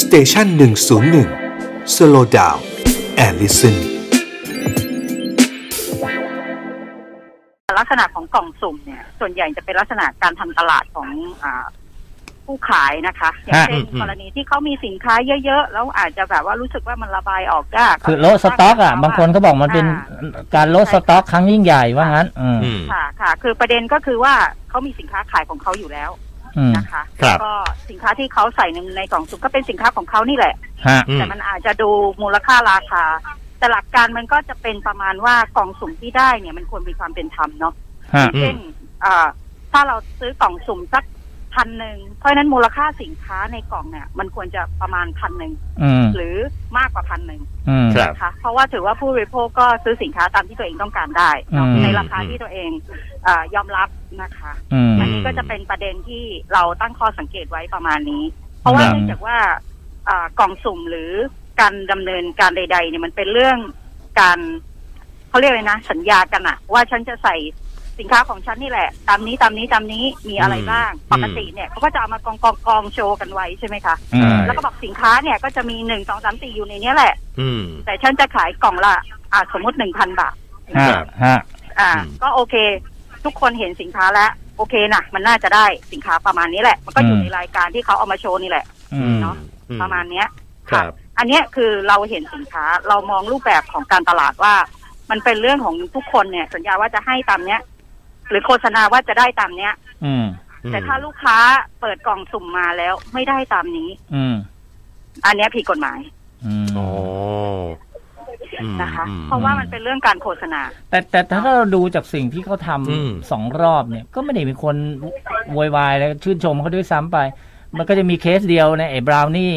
Station หนึ่งศูนย์หนึ่ง slow down and listenลักษณะของกล่องสุ่มเนี่ย ส่วนใหญ่จะเป็นลักษณะการทำตลาดของอ่าผู้ขายนะคะ อย่างเช่นอืมกรณีที่เขามีสินค้าเยอะๆ แล้วอาจจะแบบว่ารู้สึกว่ามันระบายออกยากคือโละสต็อกอะ บางคนก็บอกมันเป็นการโละสต็อกครั้งยิ่งใหญ่ว่างั้นอืมอืมค่ะค่ะ คือประเด็นก็คือว่าเขามีสินค้าขายของเขาอยู่แล้วอืม นะคะครับแล้วก็สินค้าที่เขาใส่ในในกล่องสุ่มก็เป็นสินค้าของเขานี่แหละฮะอืมแต่มันอาจจะดูมูลค่าราคา แต่หลักการมันก็จะเป็นประมาณว่ากล่องสุ่มที่ได้เนี่ยมันควรมีความเป็นธรรมเนาะฮะอืมเช่นอ่าถ้าเราซื้อกล่องสุ่มสัก พันหนึ่งเพราะฉะนั้นมูลค่าสินค้าในกล่องเนี่ย มันควรจะประมาณพันหนึ่งอืมหรือมากกว่าพันหนึ่งอืมครับนะคะเพราะว่าถือว่าผู้บริโภคก็ซื้อสินค้าตามที่ตัวเองต้องการได้เนาะอืมในราคาที่ตัวเองอายอมรับนะคะอืมอันนี้ก็จะเป็นประเด็นที่เราตั้งข้อสังเกตไว้ประมาณนี้ เพราะว่าครับเนื่องจากว่าอ่ากล่องสุ่มหรือการดำเนินการใด ๆ เนี่ยมันเป็นเรื่องการเขาเรียกเลยนะ สัญญากันอะว่าฉันจะใส่ สินค้าของฉันนี่แหละ ตามนี้ตามนี้ตามนี้มีอะไรบ้างอืมปกติเนี่ยเขาก็จะเอามากองกองกองโชว์กันไว้ใช่ไหมคะอืมแล้วก็บอกสินค้าเนี่ยก็จะมีหนึ่งสองสามสี่อยู่ในเนี้ยแหละ อืม แต่ฉันจะขายกล่องละอ่าสมมติหนึ่งพันบาท ฮะฮะ อ่า อืม ก็โอเค ทุกคนเห็นสินค้าแล้ว โอเคนะมันน่าจะได้สินค้าประมาณนี้แหละ มันก็อยู่อืม ในรายการที่เขาเอามาโชว์นี่แหละ อืม เนาะ อืประมาณเนี้ย ครับ อันเนี้ยคือเราเห็นสินค้าเรามองรูปแบบของการตลาดว่า มันเป็นเรื่องของทุกคนเนี่ยสัญญาว่าจะให้ตามเนี้ย หรือโฆษณาว่าจะได้ตามเนี้ย อืม แต่ถ้าลูกค้าเปิดกล่องสุ่มมาแล้วไม่ได้ตามนี้ อืม อันเนี้ยผิดกฎหมายอืมอ๋ออืมนะคะอืมเพราะว่ามันเป็นเรื่องการโฆษณา แต่แต่ถ้าเราดูจากสิ่งที่เขาทอืมำสองรอบเนี่ย ก็ไม่ได้มีคนโวยวายแล้วชื่นชมเขาด้วยซ้ำไป มันก็จะมีเคสเดียวเนี่ยไอ้บราวนี่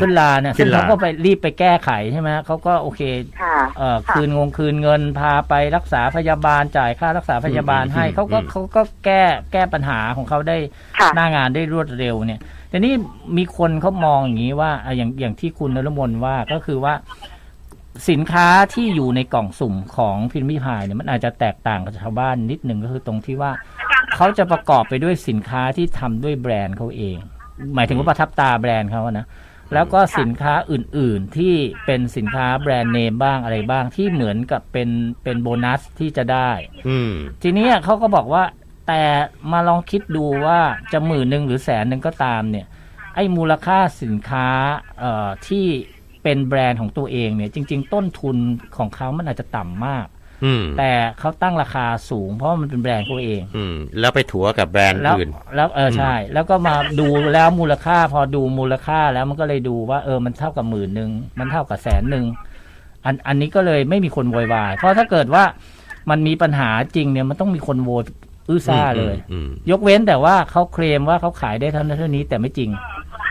ขึ้นลาเนี่ยขึ้ซึ่งนลาเขาก็ไปรีบไปแก้ไขใช่ไหมเขาก็โอเคค่ะเอ่อค่ะคืนงงคืนเงินพาไปรักษาพยาบาลจ่ายค่ารักษาพยาบาลอืมให้อืมเขาก็อืมเขาก็แก้แก้ปัญหาของเขาได้ค่ะหน้างานได้รวดเร็วเนี่ยแต่นี่มีคนเขามองอย่างนี้ว่าอะอย่างอย่างที่คุณนรมนว่าก็คือว่าสินค้าที่อยู่ในกล่องสุ่มของพิมพ์ริพายเนี่ยมันอาจจะแตกต่างกับชาวบ้านนิดหนึ่งก็คือตรงที่ว่าเขาจะประกอบไปด้วยสินค้าที่ทำด้วยแบรนด์เขาเอง หมายถึงว่าประทับตาแบรนด์เขาอะนะแล้วก็สินค้าอื่นๆที่เป็นสินค้าแบรนด์เนมบ้างอะไรบ้างที่เหมือนกับเป็นเป็นโบนัสที่จะได้ อืม ทีนี้เขาก็บอกว่า แต่มาลองคิดดูว่าจะหมื่นหนึ่งหรือแสนหนึ่งก็ตามเนี่ย ไอ้มูลค่าสินค้าเอ่อที่เป็นแบรนด์ของตัวเองเนี่ย จริง ๆ ต้นทุนของเขามันอาจจะต่ำมากอืม แต่เขาตั้งราคาสูงเพราะว่ามันเป็นแบรนด์เขาเอง อืมแล้วไปถัวกับแบรนด์แล้วอื่น แล้วเออใช่ แล้วก็มาดูแล้วมูลค่า พอดูมูลค่าแล้วมันก็เลยดูว่า เออมันเท่ากับหมื่นหนึ่งมันเท่ากับแสนหนึ่งอันอันนี้ก็เลยไม่มีคนโวยวาย เพราะถ้าเกิดว่ามันมีปัญหาจริงเนี่ยมันต้องมีคนโวยอื้อซ่าเลยอืมยกเว้นแต่ว่าเขาเคลมว่าเขาขายได้เท่านั้นเท่านี้แต่ไม่จริง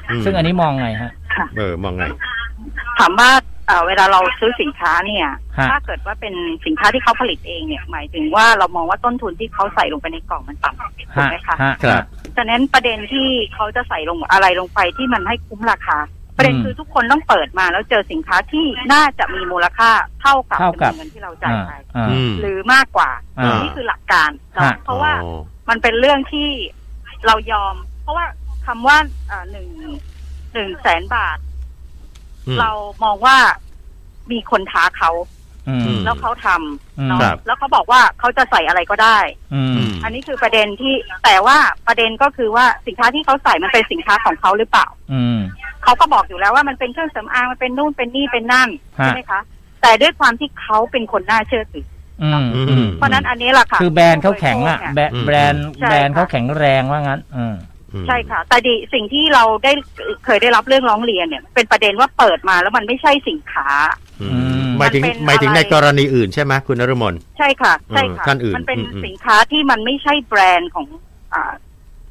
อืมซึ่งอันนี้มองไงฮะเออมองไง ถามว่า เอ่อเวลาเราซื้อสินค้าเนี่ย ฮะ ถ้าเกิดว่าเป็นสินค้าที่เขาผลิตเองเนี่ย หมายถึงว่าเรามองว่าต้นทุนที่เขาใส่ลงไปในกล่องมันต่ำถูกฮะไหมคะฮะครับ ฉะนั้นประเด็นที่เขาจะใส่ลงอะไรลงไปที่มันให้คุ้มราคา ประเด็นอืมคือทุกคนต้องเปิดมาแล้วเจอสินค้าที่น่าจะมีมูลค่าเท่ากับเท่ากับ จำนวนเงินที่เราจ่ายอ่าไปอ่า อืม หรือมากกว่าอ่านี่คือหลักการเนาะฮะ เพราะว่า อ๋อ มันเป็นเรื่องที่เรายอม เพราะว่าคำว่าอ่าหนึ่งหนึ่งแสนบาทอืม เรามองว่ามีคนท้าเขาอืมแล้วเขาทอืมำเนาะครับแล้วเขาบอกว่าเขาจะใส่อะไรก็ได้อืมอืมอันนี้คือประเด็นที่แต่ว่าประเด็นก็คือว่าสินค้าที่เขาใส่มันเป็นสินค้าของเขาหรือเปล่าอืมเขาก็บอกอยู่แล้วว่ามันเป็นเครื่องสำอางมันเป็นนู่นเป็นนี่เป็นนั่นฮะใช่ไหมคะ แต่ด้วยความที่เขาเป็นคนน่าเชื่อถืออืมอืมอืมเพราะฉะนั้นอันนี้แหละค่ะ คือแบรนด์เขาแข็งอะแบรนด์อืมแบรนด์ใช่แบรนด์เขาค่ะแข็งแรงว่างั้น อืมอืม ใช่ค่ะ แต่ดีสิ่งที่เราได้เคยได้รับเรื่องร้องเรียนเนี่ย เป็นประเด็นว่าเปิดมาแล้วมันไม่ใช่สินค้าอือืมมหมายถึงมันเป็นหมายถึงอะไรในกรณีอื่นใช่ไหมคุณนรมนใช่ค่ะ ใช่ค่ะท่านอื่นมันเป็นอืมอืมสินค้าที่มันไม่ใช่แบรนด์ของอ่า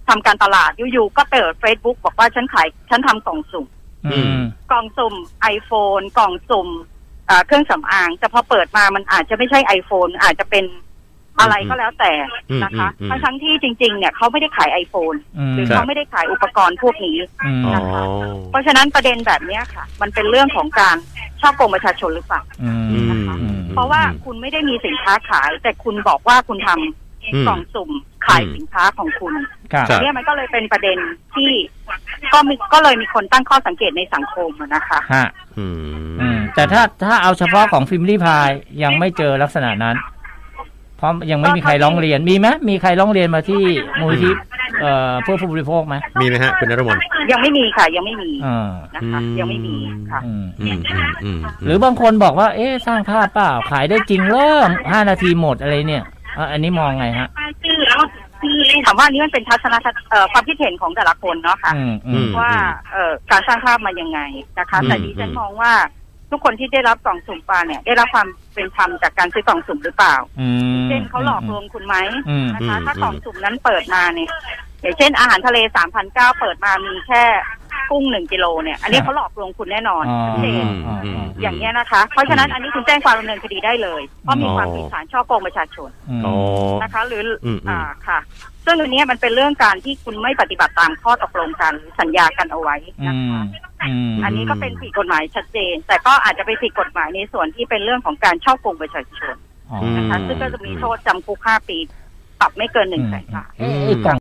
ทำการตลาดอยู่ๆก็เปิดเฟซบุ๊กบอกว่าฉันขายฉันทำกล่องสุ่มอืมกล่องสุ่ม iPhone กล่องสุ่มอ่าเครื่องสำอาง แต่พอเปิดมามันอาจจะไม่ใช่ iPhone อาจจะเป็น อะไรก็แล้วแต่นะคะอืมอืมทั้งทั้งๆที่จริง ๆ เนี่ยเขาไม่ได้ขาย iPhone อืมหรือครับเขาไม่ได้ขายอุปกรณ์พวกนี้อืมอ๋อนะคะเพราะฉะนั้นประเด็นแบบเนี้ยค่ะ มันเป็นเรื่องของการช่อโกงประชาชนหรือเปล่าอืมอืมนะคะอืมเพราะว่าคุณไม่ได้มีสินค้าขาย แต่คุณบอกว่าคุณทำอืมกล่องสุ่มขายอืมสินค้าของคุณครับครับเนี่ยมันก็เลยเป็นประเด็นที่ก็มีก็เลยมีคนตั้งข้อสังเกตในสังคมอะนะคะฮะอืมอืมแต่ถ้าถ้าเอาเฉพาะของฟิล์มลี่พายยังไม่เจอลักษณะนั้น เพราะยังไม่มีใครร้องเรียนมีไหมมีใครร้องเรียนมาที่มูลนิธิเอ่อเพื่อผู้บริโภคไหมมีไหมฮะคุณนรมนยังไม่มีค่ะ ยังไม่มีอ่านะคะอืมยังไม่มีค่ะอืมอืมอืมอืมหรือบางคนบอกว่า เอ๊ะสร้างภาพเปล่าขายได้จริงเริ่มห้านาทีหมดอะไรเนี่ยอะอันนี้มองไงฮะถามว่าอันนี้มันเป็นทัศนคติเอ่อความคิดเห็นของแต่ละคนเนาะค่ะอืมอืมว่าเอ่อการสร้างภาพมายังไงนะคะอืมแต่ดิฉันอืมมองว่า ทุกคนที่ได้รับกล่องสุ่มปลาเนี่ย ได้รับความเป็นธรรมจากการซื้อกล่องสุ่มหรือเปล่าอืม เช่นเขาหลอกลวงคุณไหมอืม นะคะ อืม ถ้ากล่องสุ่มนั้นเปิดมาเนี่ยอย่างเช่นอาหารทะเลสามพันเก้าเปิดมามีแค่ กุ้งหนึ่งกิโลเนี่ย อันนี้เขาหลอกลวงคุณแน่นอนอ๋อชัดเจนอ๋ออ๋ออย่างเงี้ยนะคะ เพราะฉะนั้นอันนี้คุณแจ้งความดำเนินคดีได้เลยเพราะมีความผิดฐานช่อโกงประชาชนอืมอ๋อนะคะ หรืออืมอืมอ่าค่ะ ซึ่งอันเนี้ยมันเป็นเรื่องการที่คุณไม่ปฏิบัติตามข้อตกลงกันหรือสัญญากันเอาไว้อืนะมคะอืมอันนี้ก็เป็นผิดกฎหมายชัดเจน แต่ก็อาจจะไปผิดกฎหมายในส่วนที่เป็นเรื่องของการช่อโกงประชาชนอ๋อนะคะซึ่งก็จะมีโทษจำคุกห้าปี ปรับไม่เกินหนึ่งแสนบาท